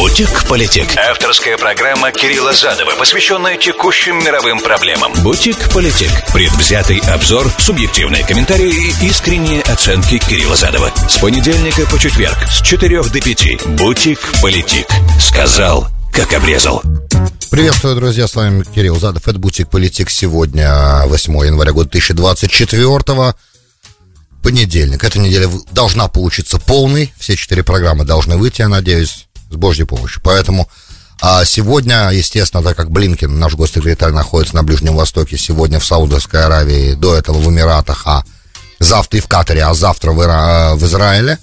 Бутик-политик. Авторская программа Кирилла Задова, посвященная текущим мировым проблемам. Бутик-политик. Предвзятый обзор, субъективные комментарии и искренние оценки Кирилла Задова. С понедельника по четверг с 4 до 5. Бутик-политик. Сказал, как обрезал. Приветствую, друзья, с вами Кирилл Задов, это Бутик Политик. Сегодня 8 января года 2024 понедельник. Эта неделя должна получиться полной. Все четыре программы должны выйти, я надеюсь с Божьей помощью. Поэтому а сегодня, естественно, так как Блинкин, наш госсекретарь, находится на Ближнем Востоке, сегодня в Саудовской Аравии, до этого в Эмиратах, а завтра и в Катаре, а завтра в, Ира... в Израиле.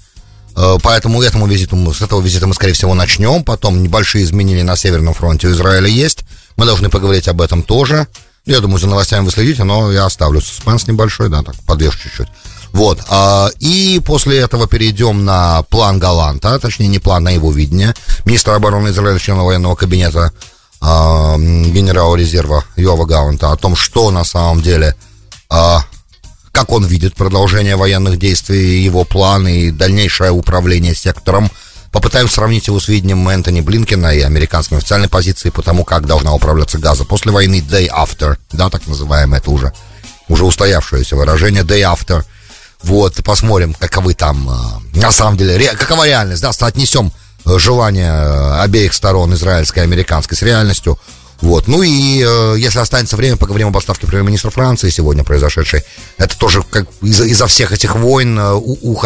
Э, поэтому этому визиту, с этого визита мы, скорее всего, начнем. Потом небольшие изменения на Северном фронте у Израиля есть. Мы должны поговорить об этом тоже. Я думаю, за новостями вы следите, но я оставлю суспенс небольшой, да, так, подвешу чуть-чуть. Вот. А, и после этого перейдем на план Галанта, точнее, не план, а его видение. Министр обороны Израиля, члена военного кабинета а, генерала резерва Йова Галанта о том, что на самом деле, а, как он видит продолжение военных действий, его планы и дальнейшее управление сектором. Попытаемся сравнить его с видением Энтони Блинкина и американской официальной позиции по тому, как должна управляться Газа после войны Day After, да, так называемое, это уже, уже устоявшееся выражение Day After – вот, посмотрим, каковы там, э, на самом деле, ре, какова реальность, да, соотнесем э, желание э, обеих сторон, израильской и американской, с реальностью. Вот. Ну и э, если останется время, поговорим об отставке премьер-министра Франции сегодня произошедшей. Это тоже как из-за, из всех этих войн э, у, у,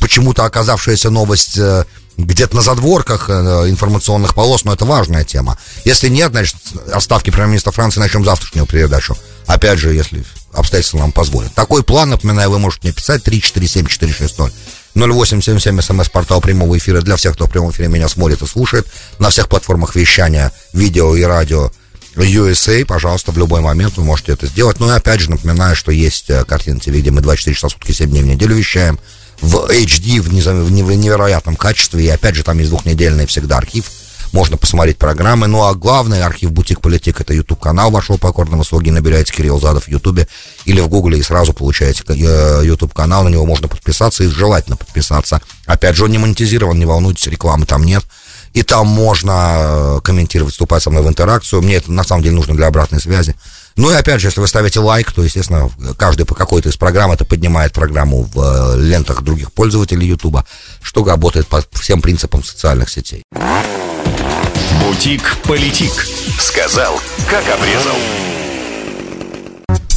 почему-то оказавшаяся новость э, где-то на задворках э, информационных полос, но это важная тема. Если нет, значит, отставки премьер-министра Франции начнем завтрашнюю передачу. Опять же, если обстоятельства нам позволят. Такой план, напоминаю, вы можете мне писать 347-460. 0877 смс-портал прямого эфира для всех, кто в прямом эфире меня смотрит и слушает. На всех платформах вещания, видео и радио USA, пожалуйста, в любой момент вы можете это сделать. Ну и опять же напоминаю, что есть э, картины телевидения, мы 24 часа в сутки, 7 дней в неделю вещаем в HD, в, невероятном качестве, и опять же там есть двухнедельный всегда архив можно посмотреть программы. Ну а главный архив Бутик Политик это YouTube канал вашего покорного слуги. Набираете Кирилл Задов в YouTube или в Гугле и сразу получаете э, канал. На него можно подписаться и желательно подписаться. Опять же, он не монетизирован, не волнуйтесь, рекламы там нет. И там можно э, комментировать, вступать со мной в интеракцию. Мне это на самом деле нужно для обратной связи. Ну и опять же, если вы ставите лайк, то, естественно, каждый по какой-то из программ это поднимает программу в э, лентах других пользователей YouTube, что работает по всем принципам социальных сетей. Бутик-политик. Сказал, как обрезал.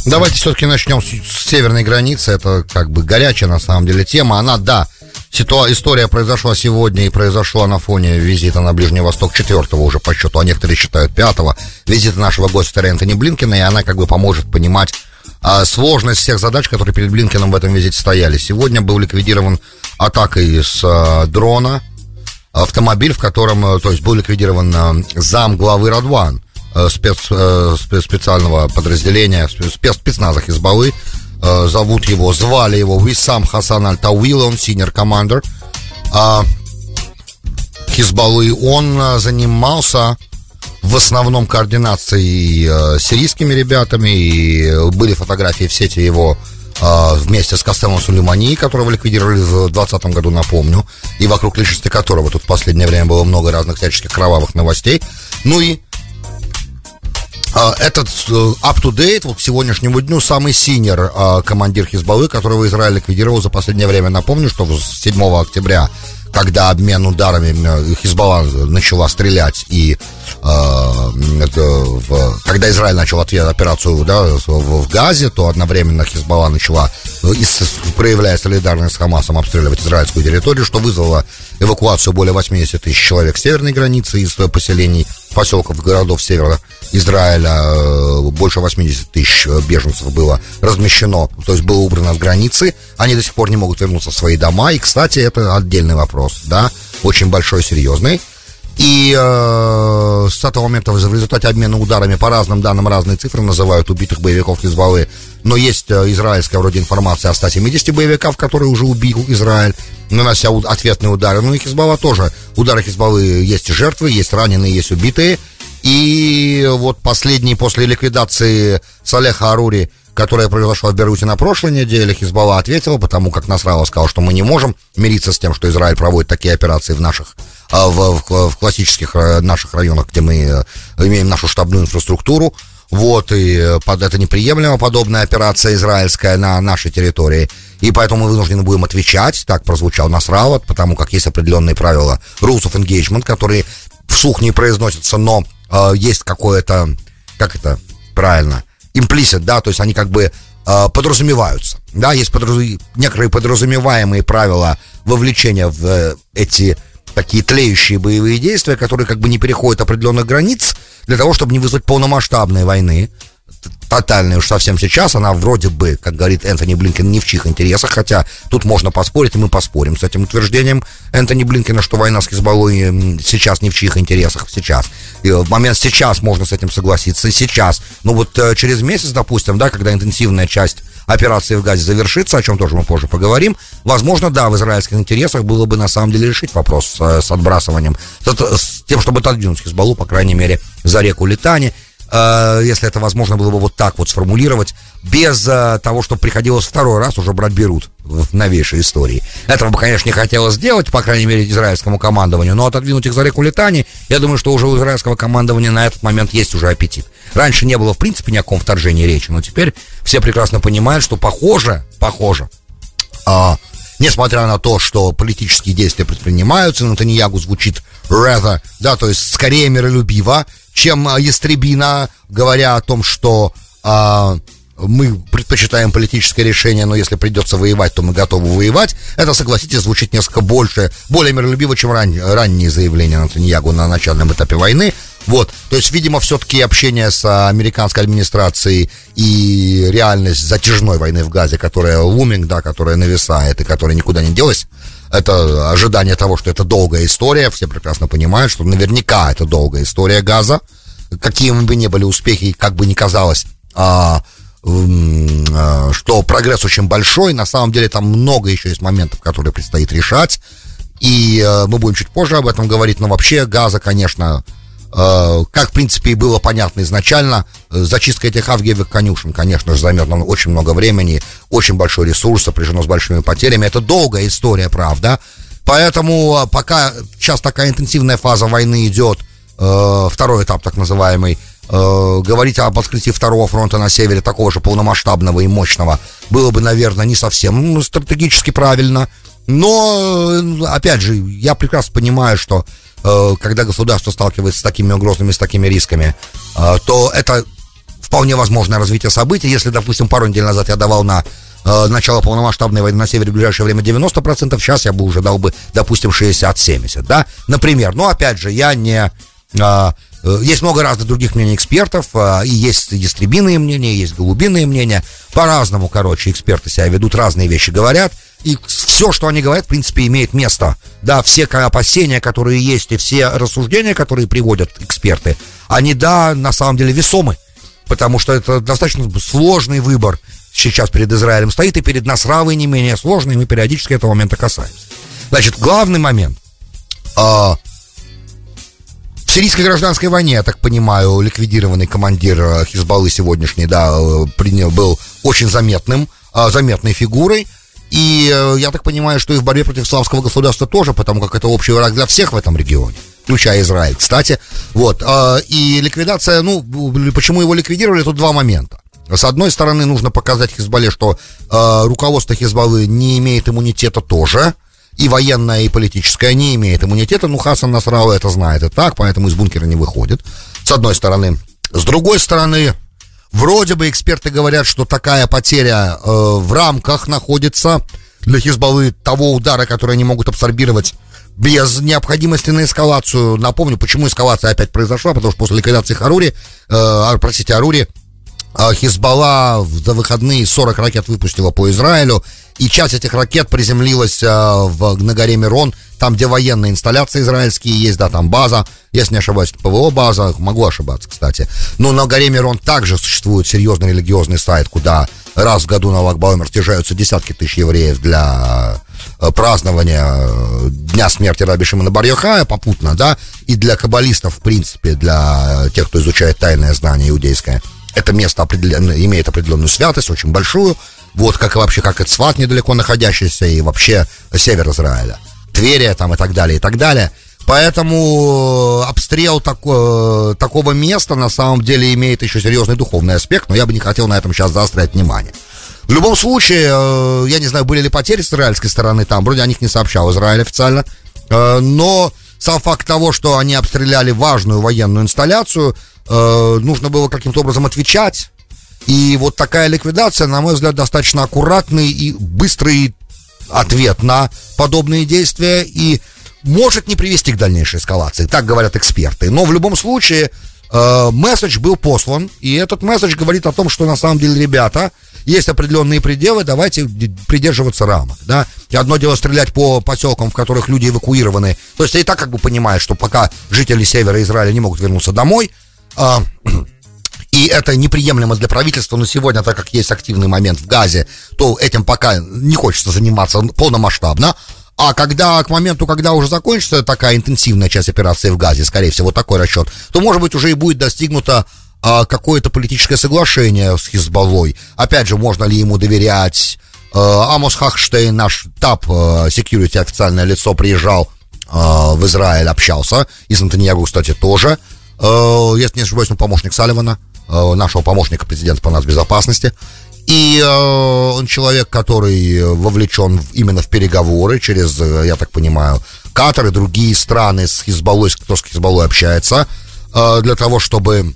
Давайте все-таки начнем с, северной границы. Это как бы горячая на самом деле тема. Она, да, ситуа- история произошла сегодня и произошла на фоне визита на Ближний Восток четвертого уже по счету, а некоторые считают пятого, визита нашего гостя Энтони Блинкина, и она как бы поможет понимать а, сложность всех задач, которые перед Блинкином в этом визите стояли. Сегодня был ликвидирован атакой с а, дрона автомобиль, в котором, э, то есть, был ликвидирован э, зам главы Радван, э, спец, специального подразделения, спец, спецназа Хизбаллы. Зовут его, звали его Висам Хасан Аль-Тауил, он senior командир а, Хизбаллы. Он занимался в основном координацией сирийскими ребятами, и были фотографии в сети его вместе с Костелом Сулеймани, которого ликвидировали в 2020 году, напомню, и вокруг личности которого тут в последнее время было много разных всяческих кровавых новостей. Ну и а, этот э, up-to-date, вот к сегодняшнему дню, самый синер а, командир Хизбаллы, которого Израиль ликвидировал за последнее время. Напомню, что 7 октября когда обмен ударами э, Хизбалла начала стрелять и это, в, когда Израиль начал ответ, операцию да, в, в Газе, то одновременно Хизбалла начала, э, проявляя солидарность с Хамасом, обстреливать израильскую территорию, что вызвало эвакуацию более 80 тысяч человек с северной границы из поселений, поселков, городов севера Израиля. Э, больше 80 тысяч беженцев было размещено, то есть было убрано с границы. Они до сих пор не могут вернуться в свои дома. И, кстати, это отдельный вопрос, да, очень большой, серьезный. И э, с этого момента в результате обмена ударами по разным данным разные цифры называют убитых боевиков Хизбаллы. Но есть э, израильская вроде информация о 170 боевиков, которые уже убил Израиль, нанося ответные удары. Ну и Хизбалла тоже. Удары Хизбаллы есть жертвы, есть раненые, есть убитые. И вот последний после ликвидации Салеха Арури которая произошла в Бейруте на прошлой неделе, Хизбалла ответила, потому как Насрала сказал, что мы не можем мириться с тем, что Израиль проводит такие операции в наших в, в, в классических наших районах, где мы имеем нашу штабную инфраструктуру. Вот, и под это неприемлемо подобная операция израильская на нашей территории. И поэтому мы вынуждены будем отвечать, так прозвучал Насрала, потому как есть определенные правила rules of engagement, которые вслух не произносятся, но э, есть какое-то, как это правильно, implicit, да, то есть они как бы э, подразумеваются. Да, есть подразу... некоторые подразумеваемые правила вовлечения в э, эти такие тлеющие боевые действия, которые как бы не переходят определенных границ для того, чтобы не вызвать полномасштабной войны тотальной уж совсем сейчас, она вроде бы, как говорит Энтони Блинкен, не в чьих интересах, хотя тут можно поспорить, и мы поспорим с этим утверждением Энтони Блинкена, что война с Хизбаллой сейчас не в чьих интересах, сейчас. И в момент сейчас можно с этим согласиться, сейчас. Но вот э, через месяц, допустим, да, когда интенсивная часть операции в Газе завершится, о чем тоже мы позже поговорим, возможно, да, в израильских интересах было бы на самом деле решить вопрос с, э, с отбрасыванием, с, с тем, чтобы отодвинуть Хизбаллу, по крайней мере, за реку Литани, если это возможно было бы вот так вот сформулировать, без э, того, чтобы приходилось второй раз уже брать Берут в новейшей истории. Этого бы, конечно, не хотелось сделать, по крайней мере, израильскому командованию, но отодвинуть их за реку Литани, я думаю, что уже у израильского командования на этот момент есть уже аппетит. Раньше не было, в принципе, ни о каком вторжении речи, но теперь все прекрасно понимают, что похоже, похоже, э, несмотря на то, что политические действия предпринимаются, Натаньягу звучит rather, да, то есть скорее миролюбиво, чем а, Ястребина, говоря о том, что а, мы предпочитаем политическое решение, но если придется воевать, то мы готовы воевать. Это, согласитесь, звучит несколько больше, более миролюбиво, чем ран, ранние заявления Натаньягу на начальном этапе войны. Вот, то есть, видимо, все-таки общение с а, американской администрацией и реальность затяжной войны в Газе, которая луминг, да, которая нависает и которая никуда не делась, это ожидание того, что это долгая история. Все прекрасно понимают, что наверняка это долгая история газа. Какие бы ни были успехи, как бы ни казалось, а, а, что прогресс очень большой. На самом деле там много еще есть моментов, которые предстоит решать. И а, мы будем чуть позже об этом говорить. Но вообще газа, конечно, Э, как, в принципе, и было понятно изначально, э, зачистка этих авгиевых конюшен, конечно же, займет нам очень много времени, очень большой ресурс, сопряжено с большими потерями. Это долгая история, правда. Поэтому э, пока сейчас такая интенсивная фаза войны идет, второй этап так называемый, говорить об открытии второго фронта на севере, такого же полномасштабного и мощного, было бы, наверное, не совсем стратегически правильно. Но, опять же, я прекрасно понимаю, что Э, когда государство сталкивается с такими угрозами, с такими рисками, э, то это вполне возможное развитие событий. Если, допустим, пару недель назад я давал на э, начало полномасштабной войны на севере в ближайшее время 90%, сейчас я бы уже дал бы, допустим, 60-70, да, например. Но, опять же, я не... Есть много разных других мнений экспертов, и есть ястребиные мнения, есть голубиные мнения. По-разному, короче, эксперты себя ведут, разные вещи говорят и все, что они говорят, в принципе, имеет место. Да, все опасения, которые есть, и все рассуждения, которые приводят эксперты, они, да, на самом деле весомы. Потому что это достаточно сложный выбор сейчас перед Израилем стоит, и перед Насравой не менее сложный, и мы периодически этого момента касаемся. Значит, главный момент. А, в сирийской гражданской войне, я так понимаю, ликвидированный командир э, Хизбаллы сегодняшний, да, э, принял, был очень заметным, а, заметной фигурой. И э, я так понимаю, что и в борьбе против исламского государства тоже, потому как это общий враг для всех в этом регионе, включая Израиль, кстати. Вот. Э, и ликвидация, ну, почему его ликвидировали, тут два момента. С одной стороны, нужно показать Хизбалле, что э, руководство Хизбаллы не имеет иммунитета тоже, и военное, и политическое не имеет иммунитета. Ну, Хасан Насралла это знает и так, поэтому из бункера не выходит. С одной стороны. С другой стороны, Вроде бы эксперты говорят, что такая потеря э, в рамках находится для Хизбаллы того удара, который они могут абсорбировать без необходимости на эскалацию. Напомню, почему эскалация опять произошла, потому что после ликвидации Харури, э, а, простите, Арури, Хизбалла за выходные 40 ракет выпустила по Израилю, и часть этих ракет приземлилась э, в, на горе Мирон, там, где военные инсталляции израильские есть, да, там база, если не ошибаюсь, ПВО база, могу ошибаться, кстати. Но на горе Мирон также существует серьезный религиозный сайт, куда раз в году на Лагбаумер съезжаются десятки тысяч евреев для э, празднования э, Дня смерти Раби Шимона бар попутно, да, и для каббалистов, в принципе, для тех, кто изучает тайное знание иудейское. Это место определенно, имеет определенную святость, очень большую, вот как и вообще, как и Цват недалеко находящийся, и вообще север Израиля. Тверия там и так далее, и так далее. Поэтому обстрел тако, такого места на самом деле имеет еще серьезный духовный аспект, но я бы не хотел на этом сейчас заострять внимание. В любом случае, э, я не знаю, были ли потери с израильской стороны там, вроде о них не сообщал Израиль официально, э, но сам факт того, что они обстреляли важную военную инсталляцию, э, нужно было каким-то образом отвечать. И вот такая ликвидация, на мой взгляд, достаточно аккуратный и быстрый ответ на подобные действия и может не привести к дальнейшей эскалации, так говорят эксперты. Но в любом случае э, месседж был послан, и этот месседж говорит о том, что на самом деле, ребята, есть определенные пределы, давайте придерживаться рамок, да. И одно дело стрелять по поселкам, в которых люди эвакуированы. То есть я и так как бы понимаю, что пока жители севера Израиля не могут вернуться домой, э, и это неприемлемо для правительства, но сегодня, так как есть активный момент в Газе, то этим пока не хочется заниматься полномасштабно. А когда к моменту, когда уже закончится такая интенсивная часть операции в Газе, скорее всего, такой расчет, то, может быть, уже и будет достигнуто а, какое-то политическое соглашение с Хизбаллой. Опять же, можно ли ему доверять? А, Амос Хахштейн, наш ТАП, а, security официальное лицо, приезжал а, в Израиль, общался. И с Антониягу, кстати, тоже. А, если не ошибаюсь, он помощник Салливана, а, нашего помощника президента по нацбезопасности. И э, он человек, который вовлечен именно в переговоры через, э, я так понимаю, Катар и другие страны с Хизбаллой, кто с Хизбаллой общается, э, для того, чтобы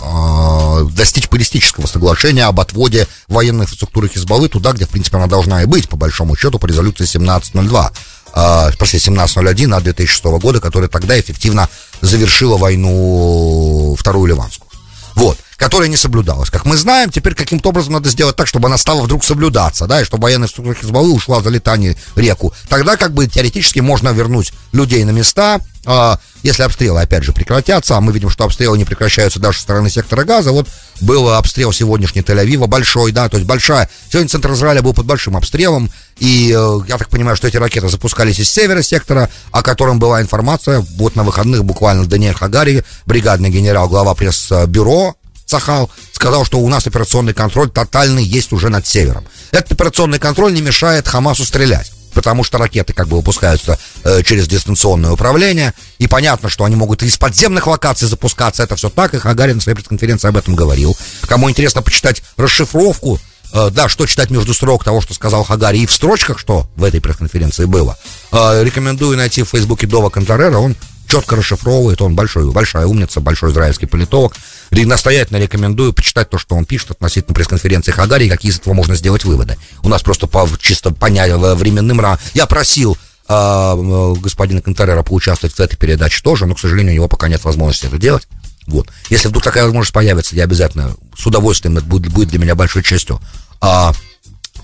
э, достичь политического соглашения об отводе военной инфраструктуры Хизбаллы туда, где, в принципе, она должна и быть, по большому счету, по резолюции 1702 э, простите, 1701 от 2006 года, которая тогда эффективно завершила войну Вторую Ливанскую. Вот которая не соблюдалась. Как мы знаем, теперь каким-то образом надо сделать так, чтобы она стала вдруг соблюдаться, да, и чтобы военная структура Хизбаллы ушла за летание реку. Тогда как бы теоретически можно вернуть людей на места, э, если обстрелы, опять же, прекратятся, а мы видим, что обстрелы не прекращаются даже со стороны сектора газа, вот был обстрел сегодняшний Тель-Авива большой, да, то есть большая, сегодня центр Израиля был под большим обстрелом, и э, я так понимаю, что эти ракеты запускались из севера сектора, о котором была информация, вот на выходных буквально Даниэль Хагари, бригадный генерал, глава пресс-бюро Цахал сказал, что у нас операционный контроль тотальный есть уже над севером. Этот операционный контроль не мешает Хамасу стрелять потому что ракеты как бы выпускаются э, через дистанционное управление, и понятно, что они могут из подземных локаций запускаться, это все так, и Хагарин на своей пресс-конференции об этом говорил. Кому интересно почитать расшифровку, э, да, что читать между строк того, что сказал Хагари, и в строчках, что в этой пресс-конференции было, э, рекомендую найти в Фейсбуке Дова Контререра, он четко расшифровывает, он большой, большая умница, большой израильский политолог. И настоятельно рекомендую почитать то, что он пишет относительно пресс-конференции Хагари, и какие из этого можно сделать выводы. У нас просто по чисто понять временным. Я просил э, господина Контерера поучаствовать в этой передаче тоже, но, к сожалению, у него пока нет возможности это делать. Вот. Если вдруг такая возможность появится, я обязательно с удовольствием, это будет, будет для меня большой честью, а,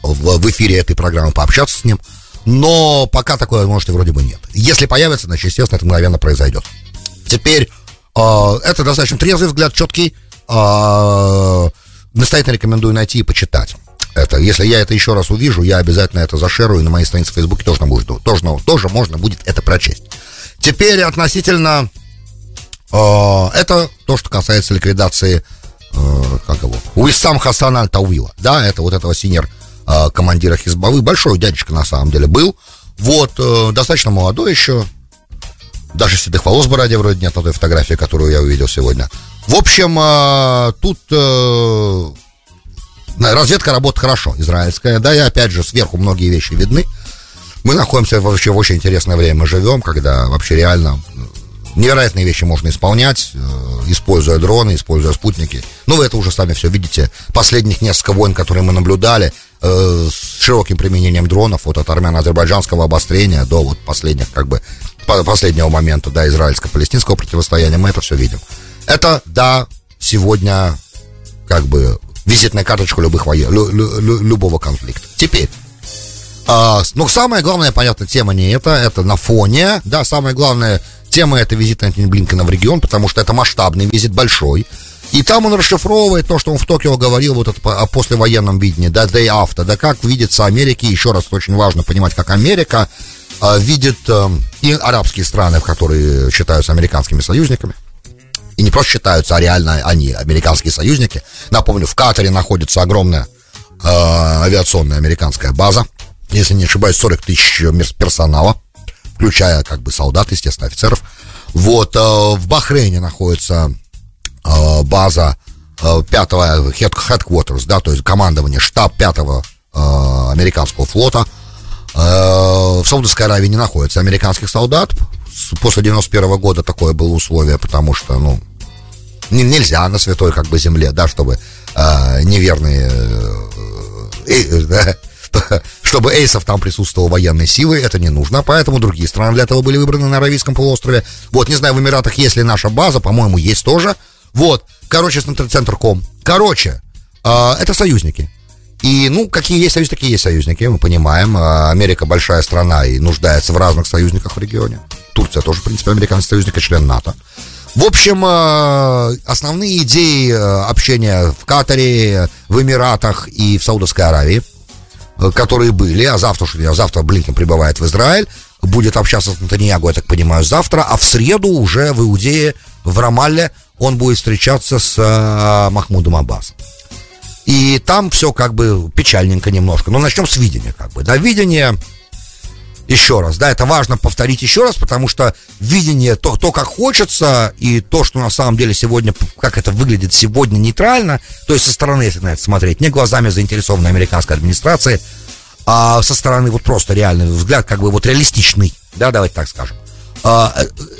в, в эфире этой программы пообщаться с ним но пока такой возможности вроде бы нет. Если появится, значит, естественно, это мгновенно произойдет. Теперь, э, это достаточно трезвый взгляд, четкий. Э, настоятельно рекомендую найти и почитать это. Если я это еще раз увижу, я обязательно это зашерую, и на моей странице в Фейсбуке тоже, будет, тоже, тоже можно будет это прочесть. Теперь относительно... Э, это то, что касается ликвидации... Э, как его? Уиссам Хасан Аль-Тауила. Да, это вот этого синер э, командира Хизбаллы. Большой дядечка на самом деле был. Вот, э, достаточно молодой еще. Даже седых волос бороде вроде нет на той фотографии, которую я увидел сегодня. В общем, э, тут э, разведка работает хорошо, израильская. Да, и опять же, сверху многие вещи видны. Мы находимся вообще в очень интересное время живем, когда вообще реально невероятные вещи можно исполнять, используя дроны, используя спутники. Ну, вы это уже сами все видите. Последних несколько войн, которые мы наблюдали, э, с широким применением дронов, вот от армяно-азербайджанского обострения до вот последних, как бы, последнего момента, да, израильско-палестинского противостояния, мы это все видим. Это, да, сегодня, как бы, визитная карточка любых воен... лю, лю, лю, любого конфликта. Теперь, а, ну, самая главная, понятно, тема не это, это на фоне, да, самая главная тема это визит Антони Блинкена в регион, потому что это масштабный визит, большой. И там он расшифровывает то, что он в Токио говорил, вот это о послевоенном видении, да, day after, да, как видится Америки, еще раз очень важно понимать, как Америка э, видит э, и арабские страны, которые считаются американскими союзниками, и не просто считаются, а реально они американские союзники. Напомню, в Катаре находится огромная э, авиационная американская база, если не ошибаюсь, 40 тысяч персонала. включая как бы солдат, естественно, офицеров. Вот, э, в Бахрейне находится э, база э, пятого headquarters, да, то есть командование, штаб пятого э, американского флота. В Саудовской Аравии не находится американских солдат. После 91 -го года такое было условие, потому что, ну, нельзя на святой как бы земле, да, чтобы неверные, чтобы эйсов там присутствовал военной силы, это не нужно, поэтому другие страны для этого были выбраны на Аравийском полуострове. Вот, не знаю, в Эмиратах есть ли наша база, по-моему, есть тоже. Вот, короче, Центрком. Короче, э, это союзники. И, ну, какие есть союзники, такие есть союзники, мы понимаем. Э, Америка большая страна и нуждается в разных союзниках в регионе. Турция тоже, в принципе, американский союзник и член НАТО. В общем, э, основные идеи общения в Катаре, в Эмиратах и в Саудовской Аравии, которые были, а завтра, а завтра Блинкен прибывает в Израиль, будет общаться с Натаньягу, я так понимаю, завтра, а в среду уже в Иудее, в Рамалле, он будет встречаться с Махмудом Аббасом. И там все как бы печальненько немножко. Но начнем с видения, как бы. Да, видение еще раз, да, это важно повторить еще раз, потому что видение, то, то, как хочется, и то, что на самом деле сегодня, как это выглядит сегодня нейтрально, то есть со стороны, если на это смотреть, не глазами заинтересованной американской администрации, а со стороны вот просто реальный взгляд, как бы вот реалистичный, да, давайте так скажем, а,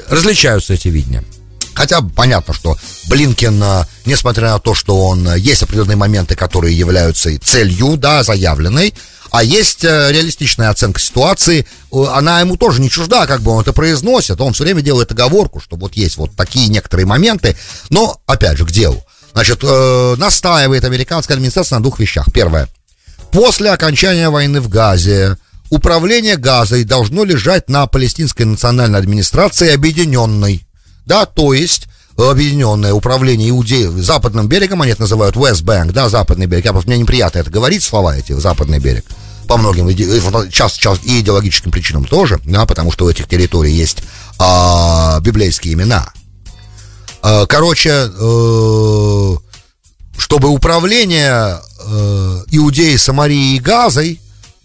различаются эти видения. Хотя понятно, что Блинкен, а, несмотря на то, что он а, есть определенные моменты, которые являются целью, да, заявленной, а есть э, реалистичная оценка ситуации, она ему тоже не чужда, как бы он это произносит, он все время делает оговорку, что вот есть вот такие некоторые моменты, но, опять же, к делу. Значит, э, настаивает американская администрация на двух вещах. Первое. После окончания войны в Газе управление Газой должно лежать на палестинской национальной администрации объединенной. Да, то есть объединенное управление Иудеи западным берегом, они это называют West Bank, да, западный берег. Я просто, мне неприятно это говорить, слова эти, западный берег по многим час, час и идеологическим причинам тоже, да, потому что у этих территорий есть а, библейские имена. А, короче, э, чтобы управление э, Иудеей, Самарией и Газой,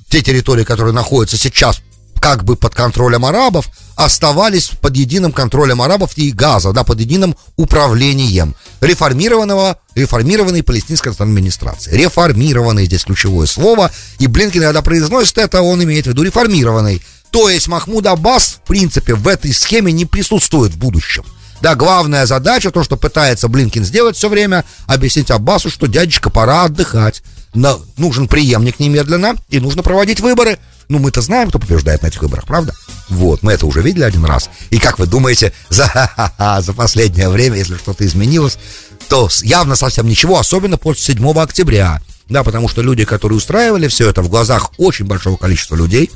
те территории, которые находятся сейчас как бы под контролем арабов, оставались под единым контролем арабов и Газа, да, под единым управлением реформированного, реформированной палестинской администрации. Реформированный здесь ключевое слово, и Блинкин, когда произносит это, он имеет в виду реформированный. То есть Махмуд Аббас, в принципе, в этой схеме не присутствует в будущем. Да, главная задача, то, что пытается Блинкин сделать все время, объяснить Аббасу, что дядечка, пора отдыхать. Но нужен преемник немедленно, и нужно проводить выборы. Ну, мы-то знаем, кто побеждает на этих выборах, правда? Вот, мы это уже видели один раз. И как вы думаете, за, за последнее время, если что-то изменилось, то явно совсем ничего, особенно после 7 октября. Да, потому что люди, которые устраивали все это в глазах очень большого количества людей,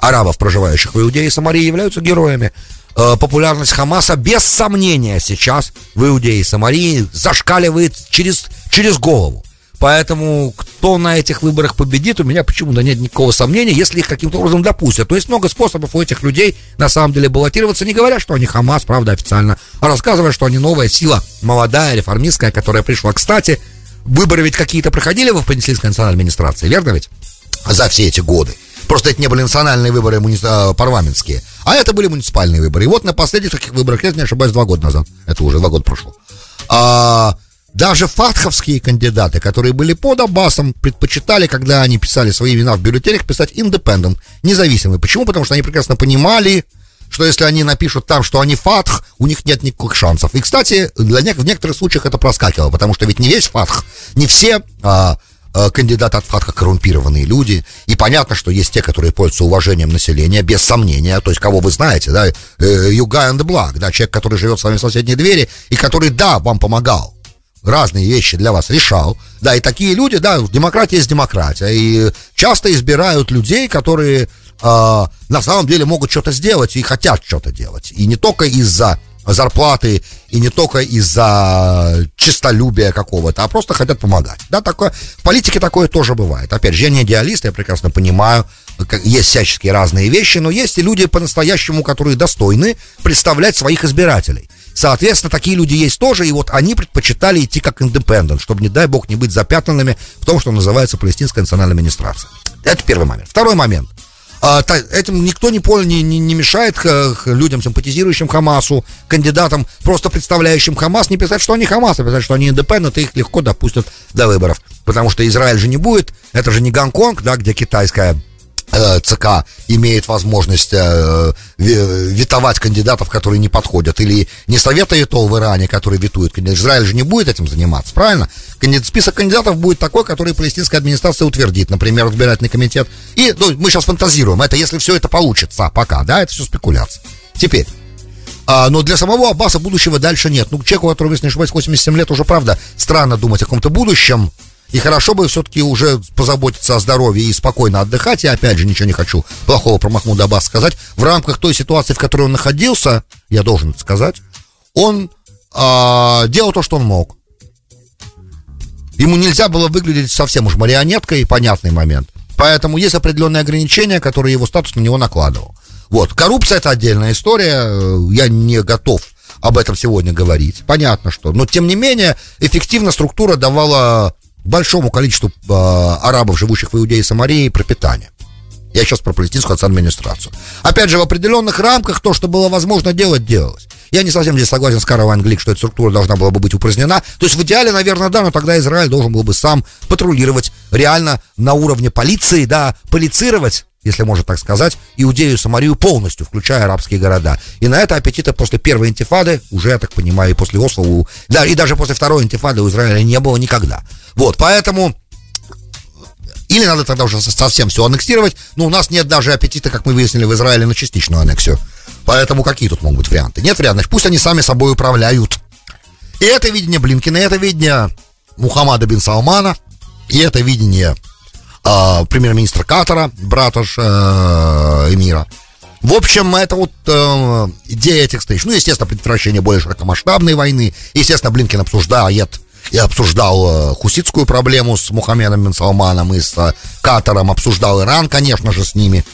арабов, проживающих в Иудее и Самарии, являются героями. Э, популярность Хамаса без сомнения сейчас в Иудее и Самарии зашкаливает через, через голову. Поэтому кто на этих выборах победит, у меня почему-то нет никакого сомнения, если их каким-то образом допустят. То есть много способов у этих людей на самом деле баллотироваться, не говоря, что они Хамас, правда, официально, а рассказывая, что они новая сила, молодая, реформистская, которая пришла. Кстати, выборы ведь какие-то проходили в палестинской национальной администрации, верно ведь? За все эти годы. Просто это не были национальные выборы муни... А, парламентские, а это были муниципальные выборы. И вот на последних таких выборах, я не ошибаюсь, два года назад, это уже два года прошло, а, даже фатховские кандидаты, которые были под Аббасом, предпочитали, когда они писали свои имена в бюллетенях, писать independent, независимый. Почему? Потому что они прекрасно понимали, что если они напишут там, что они фатх, у них нет никаких шансов. И, кстати, для не- в некоторых случаях это проскакивало, потому что ведь не весь фатх, не все а, а, кандидаты от фатха коррумпированные люди. И понятно, что есть те, которые пользуются уважением населения, без сомнения. То есть, кого вы знаете, да, Юга and Black, да, человек, который живет с вами в соседней двери, и который, да, вам помогал разные вещи для вас решал. Да, и такие люди, да, демократия есть демократия. И часто избирают людей, которые э, на самом деле могут что-то сделать и хотят что-то делать. И не только из-за зарплаты и не только из-за чистолюбия какого-то, а просто хотят помогать. Да, такое, в политике такое тоже бывает. Опять же, я не идеалист, я прекрасно понимаю, есть всяческие разные вещи, но есть и люди по-настоящему, которые достойны представлять своих избирателей. Соответственно, такие люди есть тоже, и вот они предпочитали идти как индепендент, чтобы, не дай бог, не быть запятнанными в том, что называется палестинская национальная администрация. Это первый момент. Второй момент. А, этим никто не, не, не, не мешает людям, симпатизирующим Хамасу, кандидатам, просто представляющим Хамас, не писать, что они Хамас, а писать, что они индепендент, и их легко допустят до выборов. Потому что Израиль же не будет, это же не Гонконг, да, где китайская ЦК имеет возможность э, витовать кандидатов, которые не подходят, или не совета ЕТО в Иране, который витует Израиль же не будет этим заниматься, правильно? Список кандидатов будет такой, который палестинская администрация утвердит, например, избирательный комитет. И ну, мы сейчас фантазируем, это если все это получится пока, да, это все спекуляция. Теперь, а, но для самого Аббаса будущего дальше нет. Ну, человеку, который, если не ошибаюсь, 87 лет, уже, правда, странно думать о каком-то будущем. И хорошо бы все-таки уже позаботиться о здоровье и спокойно отдыхать. Я опять же ничего не хочу плохого про Махмуда Аббас сказать. В рамках той ситуации, в которой он находился, я должен это сказать, он а, делал то, что он мог. Ему нельзя было выглядеть совсем уж марионеткой, понятный момент. Поэтому есть определенные ограничения, которые его статус на него накладывал. Вот, коррупция это отдельная история, я не готов об этом сегодня говорить, понятно что. Но, тем не менее, эффективно структура давала большому количеству э, арабов, живущих в Иудее и Самарии, пропитание. Я сейчас про палестинскую администрацию. Опять же, в определенных рамках то, что было возможно делать, делалось. Я не совсем здесь согласен с Карл Англик, что эта структура должна была бы быть упразднена. То есть в идеале, наверное, да, но тогда Израиль должен был бы сам патрулировать реально на уровне полиции, да, полицировать если можно так сказать, Иудею и Самарию полностью, включая арабские города. И на это аппетита после первой интифады, уже, я так понимаю, и после Осло, да, и даже после второй интифады у Израиля не было никогда. Вот, поэтому или надо тогда уже совсем все аннексировать, но у нас нет даже аппетита, как мы выяснили в Израиле, на частичную аннексию. Поэтому какие тут могут быть варианты? Нет вариантов, пусть они сами собой управляют. И это видение Блинкина, и это видение Мухаммада бин Салмана, и это видение э, премьер-министра Катара, брата э, эмира. В общем, это вот э, идея этих встреч. Ну, естественно, предотвращение более широкомасштабной войны. Естественно, Блинкин обсуждает и обсуждал э, хуситскую проблему с Мухаммедом бен Салманом и с э, Катаром, обсуждал Иран, конечно же, с ними.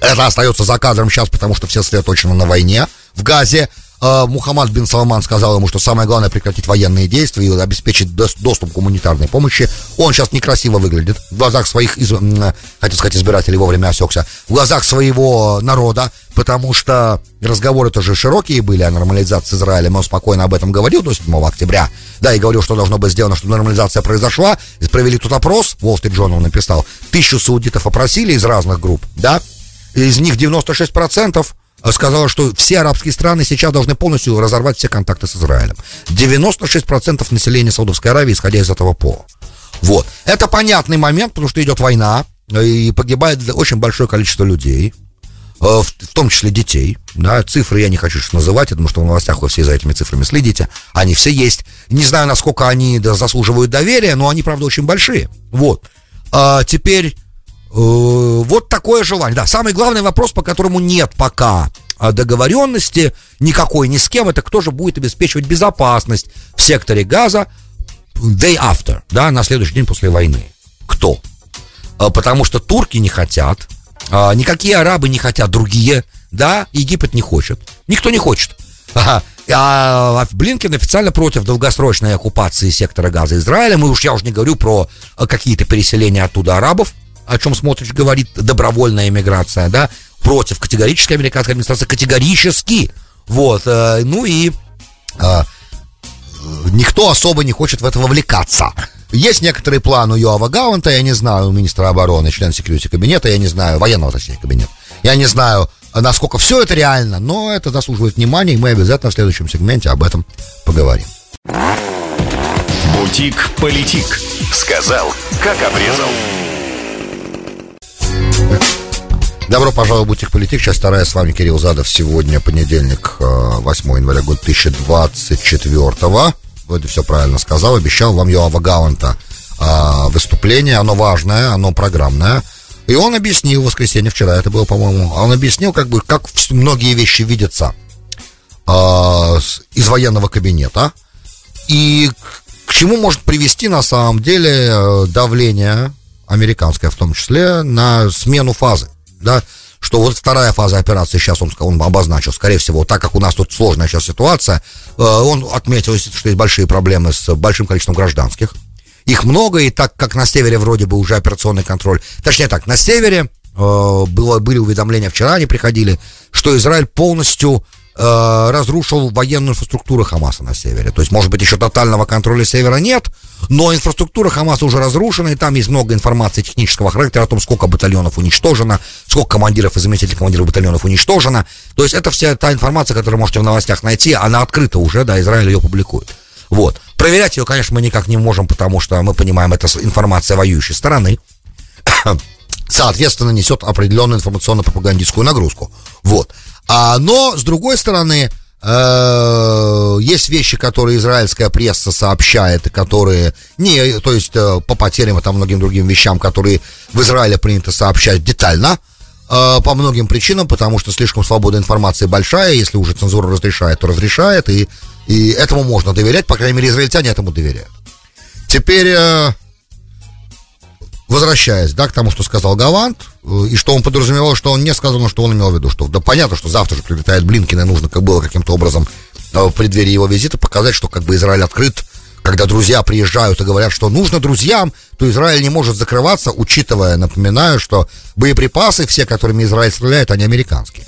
Это остается за кадром сейчас, потому что все сосредоточены на войне в Газе. А, Мухаммад бин Салман сказал ему, что самое главное прекратить военные действия и обеспечить доступ к гуманитарной помощи. Он сейчас некрасиво выглядит в глазах своих, из, хотел сказать, избирателей вовремя осекся, в глазах своего народа, потому что разговоры тоже широкие были о нормализации с Израилем. Он спокойно об этом говорил до 7 октября. Да, и говорил, что должно быть сделано, чтобы нормализация произошла. Провели тут опрос, Wall Street Journal написал, тысячу саудитов опросили из разных групп, да, из них 96% сказала, что все арабские страны сейчас должны полностью разорвать все контакты с Израилем. 96% населения Саудовской Аравии, исходя из этого пола. Вот. Это понятный момент, потому что идет война, и погибает очень большое количество людей, э, в, том числе детей. Да, цифры я не хочу сейчас называть, потому что в новостях вы все за этими цифрами следите. Они все есть. Не знаю, насколько они заслуживают доверия, но они, правда, очень большие. Вот. А теперь Э, вот такое желание. Да, самый главный вопрос, по которому нет пока а, договоренности никакой ни с кем, это кто же будет обеспечивать безопасность в секторе газа day after, да, на следующий день после войны. Кто? А, потому что турки не хотят, а, никакие арабы не хотят, другие, да, Египет не хочет. Никто не хочет. А Блинкен официально против долгосрочной оккупации сектора газа Израиля. Мы уж, я уже не говорю про какие-то переселения оттуда арабов о чем Смотрич говорит, добровольная иммиграция, да, против категорической американской администрации, категорически. Вот, э, ну и э, никто особо не хочет в это вовлекаться. Есть некоторые планы у Йоава Гаунта, я не знаю, у министра обороны, член секьюрити кабинета, я не знаю, военного, точнее, кабинета. Я не знаю, насколько все это реально, но это заслуживает внимания, и мы обязательно в следующем сегменте об этом поговорим. Бутик-политик. Сказал, как обрезал. Добро пожаловать в Бутик Политик. Часть вторая. С вами Кирилл Задов. Сегодня понедельник, 8 э, января год 2024. Вроде все правильно сказал. Обещал вам Йоава Галанта э, выступление. Оно важное, оно программное. И он объяснил в воскресенье вчера, это было, по-моему, он объяснил, как бы, как многие вещи видятся э, из военного кабинета и к чему может привести на самом деле давление американская в том числе, на смену фазы, да, что вот вторая фаза операции сейчас он, он обозначил, скорее всего, так как у нас тут сложная сейчас ситуация, э, он отметил, что есть большие проблемы с большим количеством гражданских, их много, и так как на севере вроде бы уже операционный контроль, точнее так, на севере э, было, были уведомления вчера, они приходили, что Израиль полностью э, разрушил военную инфраструктуру Хамаса на севере. То есть, может быть, еще тотального контроля севера нет, но инфраструктура Хамаса уже разрушена, и там есть много информации технического характера о том, сколько батальонов уничтожено, сколько командиров и заместителей командиров батальонов уничтожено. То есть, это вся та информация, которую можете в новостях найти, она открыта уже, да, Израиль ее публикует. Вот. Проверять ее, конечно, мы никак не можем, потому что мы понимаем, это информация воюющей стороны. Соответственно, несет определенную информационно-пропагандистскую нагрузку. Вот. А, но, с другой стороны, есть вещи, которые израильская пресса сообщает, которые не, то есть э, по потерям и там многим другим вещам, которые в Израиле принято сообщать детально, э, по многим причинам, потому что слишком свобода информации большая, если уже цензура разрешает, то разрешает, и, и этому можно доверять, по крайней мере, израильтяне этому доверяют. Теперь э, возвращаясь, да, к тому, что сказал Галант, э, и что он подразумевал, что он не сказал, но что он имел в виду, что да понятно, что завтра же прилетает Блинкин, и нужно, как было каким-то образом э, в преддверии его визита показать, что как бы Израиль открыт, когда друзья приезжают и говорят, что нужно друзьям, то Израиль не может закрываться, учитывая, напоминаю, что боеприпасы, все, которыми Израиль стреляет, они американские.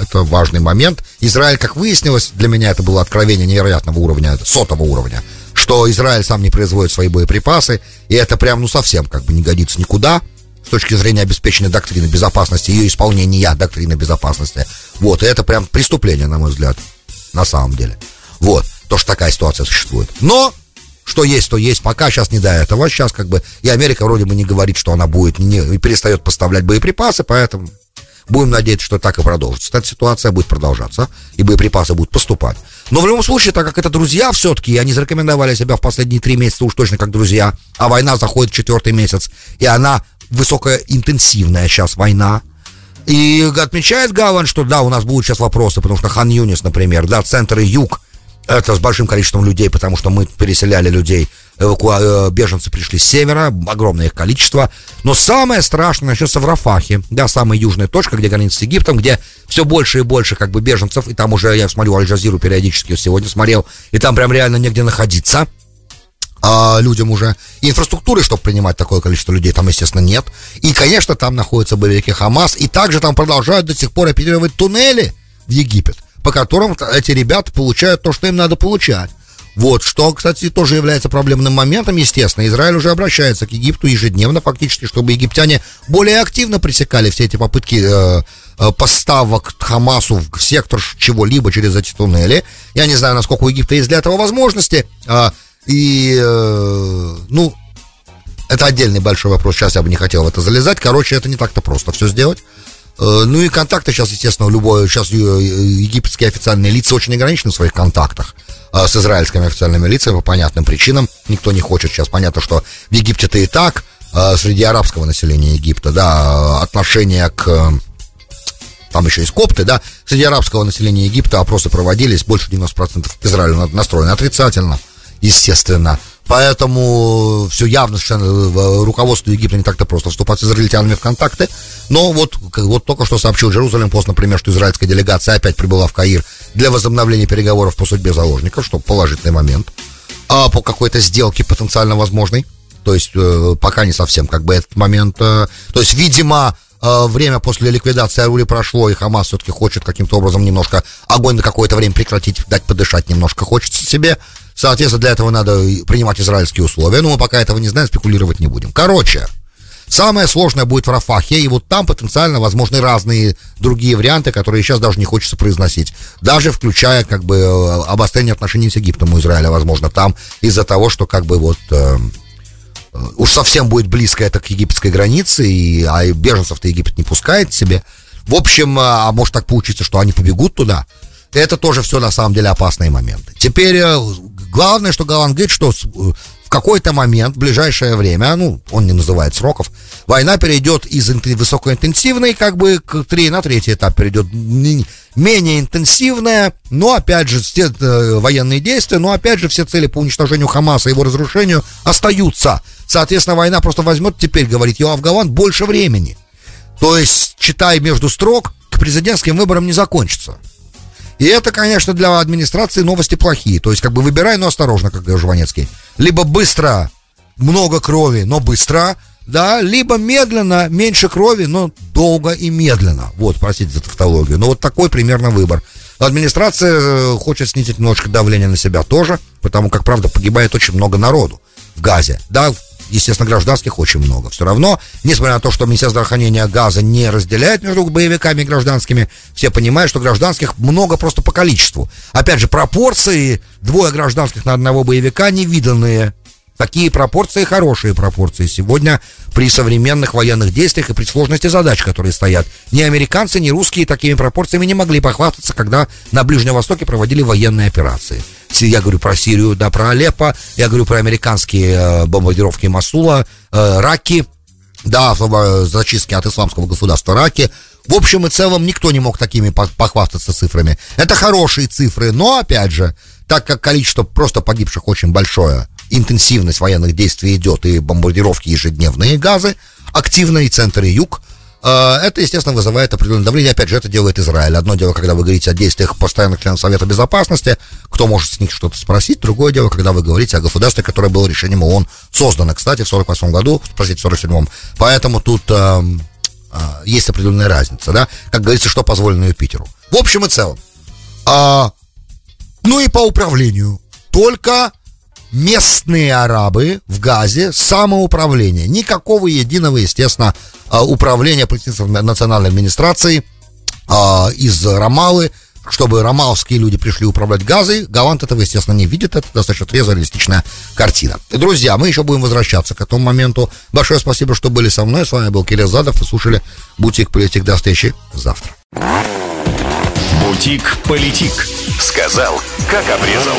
Это важный момент. Израиль, как выяснилось, для меня это было откровение невероятного уровня, сотого уровня что Израиль сам не производит свои боеприпасы, и это прям, ну, совсем как бы не годится никуда с точки зрения обеспечения доктрины безопасности, ее исполнения доктрины безопасности. Вот, и это прям преступление, на мой взгляд, на самом деле. Вот, то, что такая ситуация существует. Но что есть, то есть. Пока сейчас не до этого. Сейчас как бы и Америка вроде бы не говорит, что она будет, не перестает поставлять боеприпасы, поэтому будем надеяться, что так и продолжится. Эта ситуация будет продолжаться, и боеприпасы будут поступать. Но в любом случае, так как это друзья все-таки, они зарекомендовали себя в последние три месяца уж точно как друзья, а война заходит в четвертый месяц, и она высокоинтенсивная сейчас война, и отмечает Гаван, что да, у нас будут сейчас вопросы, потому что Хан Юнис, например, да, центр и юг, это с большим количеством людей, потому что мы переселяли людей эвакуа... Э, беженцы пришли с севера, огромное их количество. Но самое страшное начнется в Рафахе, да, самая южная точка, где граница с Египтом, где все больше и больше как бы беженцев, и там уже я смотрю Аль-Джазиру периодически сегодня смотрел, и там прям реально негде находиться а, людям уже. Инфраструктуры, чтобы принимать такое количество людей, там, естественно, нет. И, конечно, там находятся боевики Хамас, и также там продолжают до сих пор оперировать туннели в Египет, по которым эти ребята получают то, что им надо получать. Вот, что, кстати, тоже является проблемным моментом, естественно. Израиль уже обращается к Египту ежедневно, фактически, чтобы египтяне более активно пресекали все эти попытки э, э, поставок Хамасу в сектор чего-либо через эти туннели. Я не знаю, насколько у Египта есть для этого возможности. Э, и, э, ну, это отдельный большой вопрос. Сейчас я бы не хотел в это залезать. Короче, это не так-то просто все сделать. Э, ну и контакты сейчас, естественно, любой, сейчас э, египетские официальные лица очень ограничены в своих контактах э, с израильскими официальными лицами по понятным причинам. Никто не хочет сейчас. Понятно, что в Египте-то и так, среди арабского населения Египта, да, отношение к там еще есть копты, да, среди арабского населения Египта опросы проводились, больше 90% к Израилю настроены отрицательно, естественно. Поэтому все явно совершенно в руководству Египта не так-то просто вступать с израильтянами в контакты. Но вот, вот только что сообщил Джерузалем пост, например, что израильская делегация опять прибыла в Каир для возобновления переговоров по судьбе заложников, что положительный момент. А по какой-то сделке потенциально возможной. То есть э, пока не совсем как бы этот момент. Э, то есть, видимо, э, время после ликвидации Арули прошло, и Хамас все-таки хочет каким-то образом немножко огонь на какое-то время прекратить, дать подышать немножко хочется себе. Соответственно, для этого надо принимать израильские условия. Но мы пока этого не знаем, спекулировать не будем. Короче, самое сложное будет в Рафахе, и вот там потенциально возможны разные другие варианты, которые сейчас даже не хочется произносить. Даже включая, как бы, э, обострение отношений с Египтом у Израиля, возможно, там, из-за того, что, как бы, вот... Э, э уж совсем будет близко это к египетской границе, и, а беженцев-то Египет не пускает себе. В общем, а, а может так получиться, что они побегут туда. Это тоже все на самом деле опасные моменты. Теперь э, Главное, что Галан говорит, что в какой-то момент, в ближайшее время, ну, он не называет сроков, война перейдет из высокоинтенсивной, как бы, к 3 на третий этап перейдет менее интенсивная, но, опять же, все э, военные действия, но, опять же, все цели по уничтожению Хамаса и его разрушению остаются. Соответственно, война просто возьмет теперь, говорит Йоав Галан, больше времени. То есть, читай между строк, к президентским выборам не закончится. И это, конечно, для администрации новости плохие. То есть, как бы выбирай, но осторожно, как говорил Жванецкий. Либо быстро, много крови, но быстро, да, либо медленно, меньше крови, но долго и медленно. Вот, простите за тавтологию. Но вот такой примерно выбор. Администрация э, хочет снизить немножко давление на себя тоже, потому как, правда, погибает очень много народу в Газе. Да, естественно, гражданских очень много. Все равно, несмотря на то, что Министерство здравоохранения Газа не разделяет между боевиками и гражданскими, все понимают, что гражданских много просто по количеству. Опять же, пропорции двое гражданских на одного боевика невиданные. Такие пропорции хорошие пропорции сегодня при современных военных действиях и при сложности задач, которые стоят. Ни американцы, ни русские такими пропорциями не могли похвастаться, когда на Ближнем Востоке проводили военные операции. Я говорю про Сирию, да, про Алеппо, я говорю про американские э, бомбардировки Масула, э, Раки, да, зачистки от исламского государства Раки. В общем и целом никто не мог такими похвастаться цифрами. Это хорошие цифры, но, опять же, так как количество просто погибших очень большое, интенсивность военных действий идет, и бомбардировки ежедневные газы, активно и центр, и юг, э, это, естественно, вызывает определенное давление. Опять же, это делает Израиль. Одно дело, когда вы говорите о действиях постоянных членов Совета Безопасности, кто может с них что-то спросить. Другое дело, когда вы говорите о государстве, которое было решением ООН создано, кстати, в 48 году, спросите, в 47-м. Поэтому тут э, э, есть определенная разница, да? Как говорится, что позволено Юпитеру. В общем и целом. А, ну и по управлению. Только местные арабы в Газе самоуправление. Никакого единого, естественно, а, управления правительства национальной администрации а, из Рамалы, чтобы рамалские люди пришли управлять Газой. Галант этого, естественно, не видит. Это достаточно трезвая, реалистичная картина. Друзья, мы еще будем возвращаться к этому моменту. Большое спасибо, что были со мной. С вами был Кирилл Задов. Вы слушали «Бутик Политик». До встречи завтра. «Бутик Политик». Сказал, как обрезал.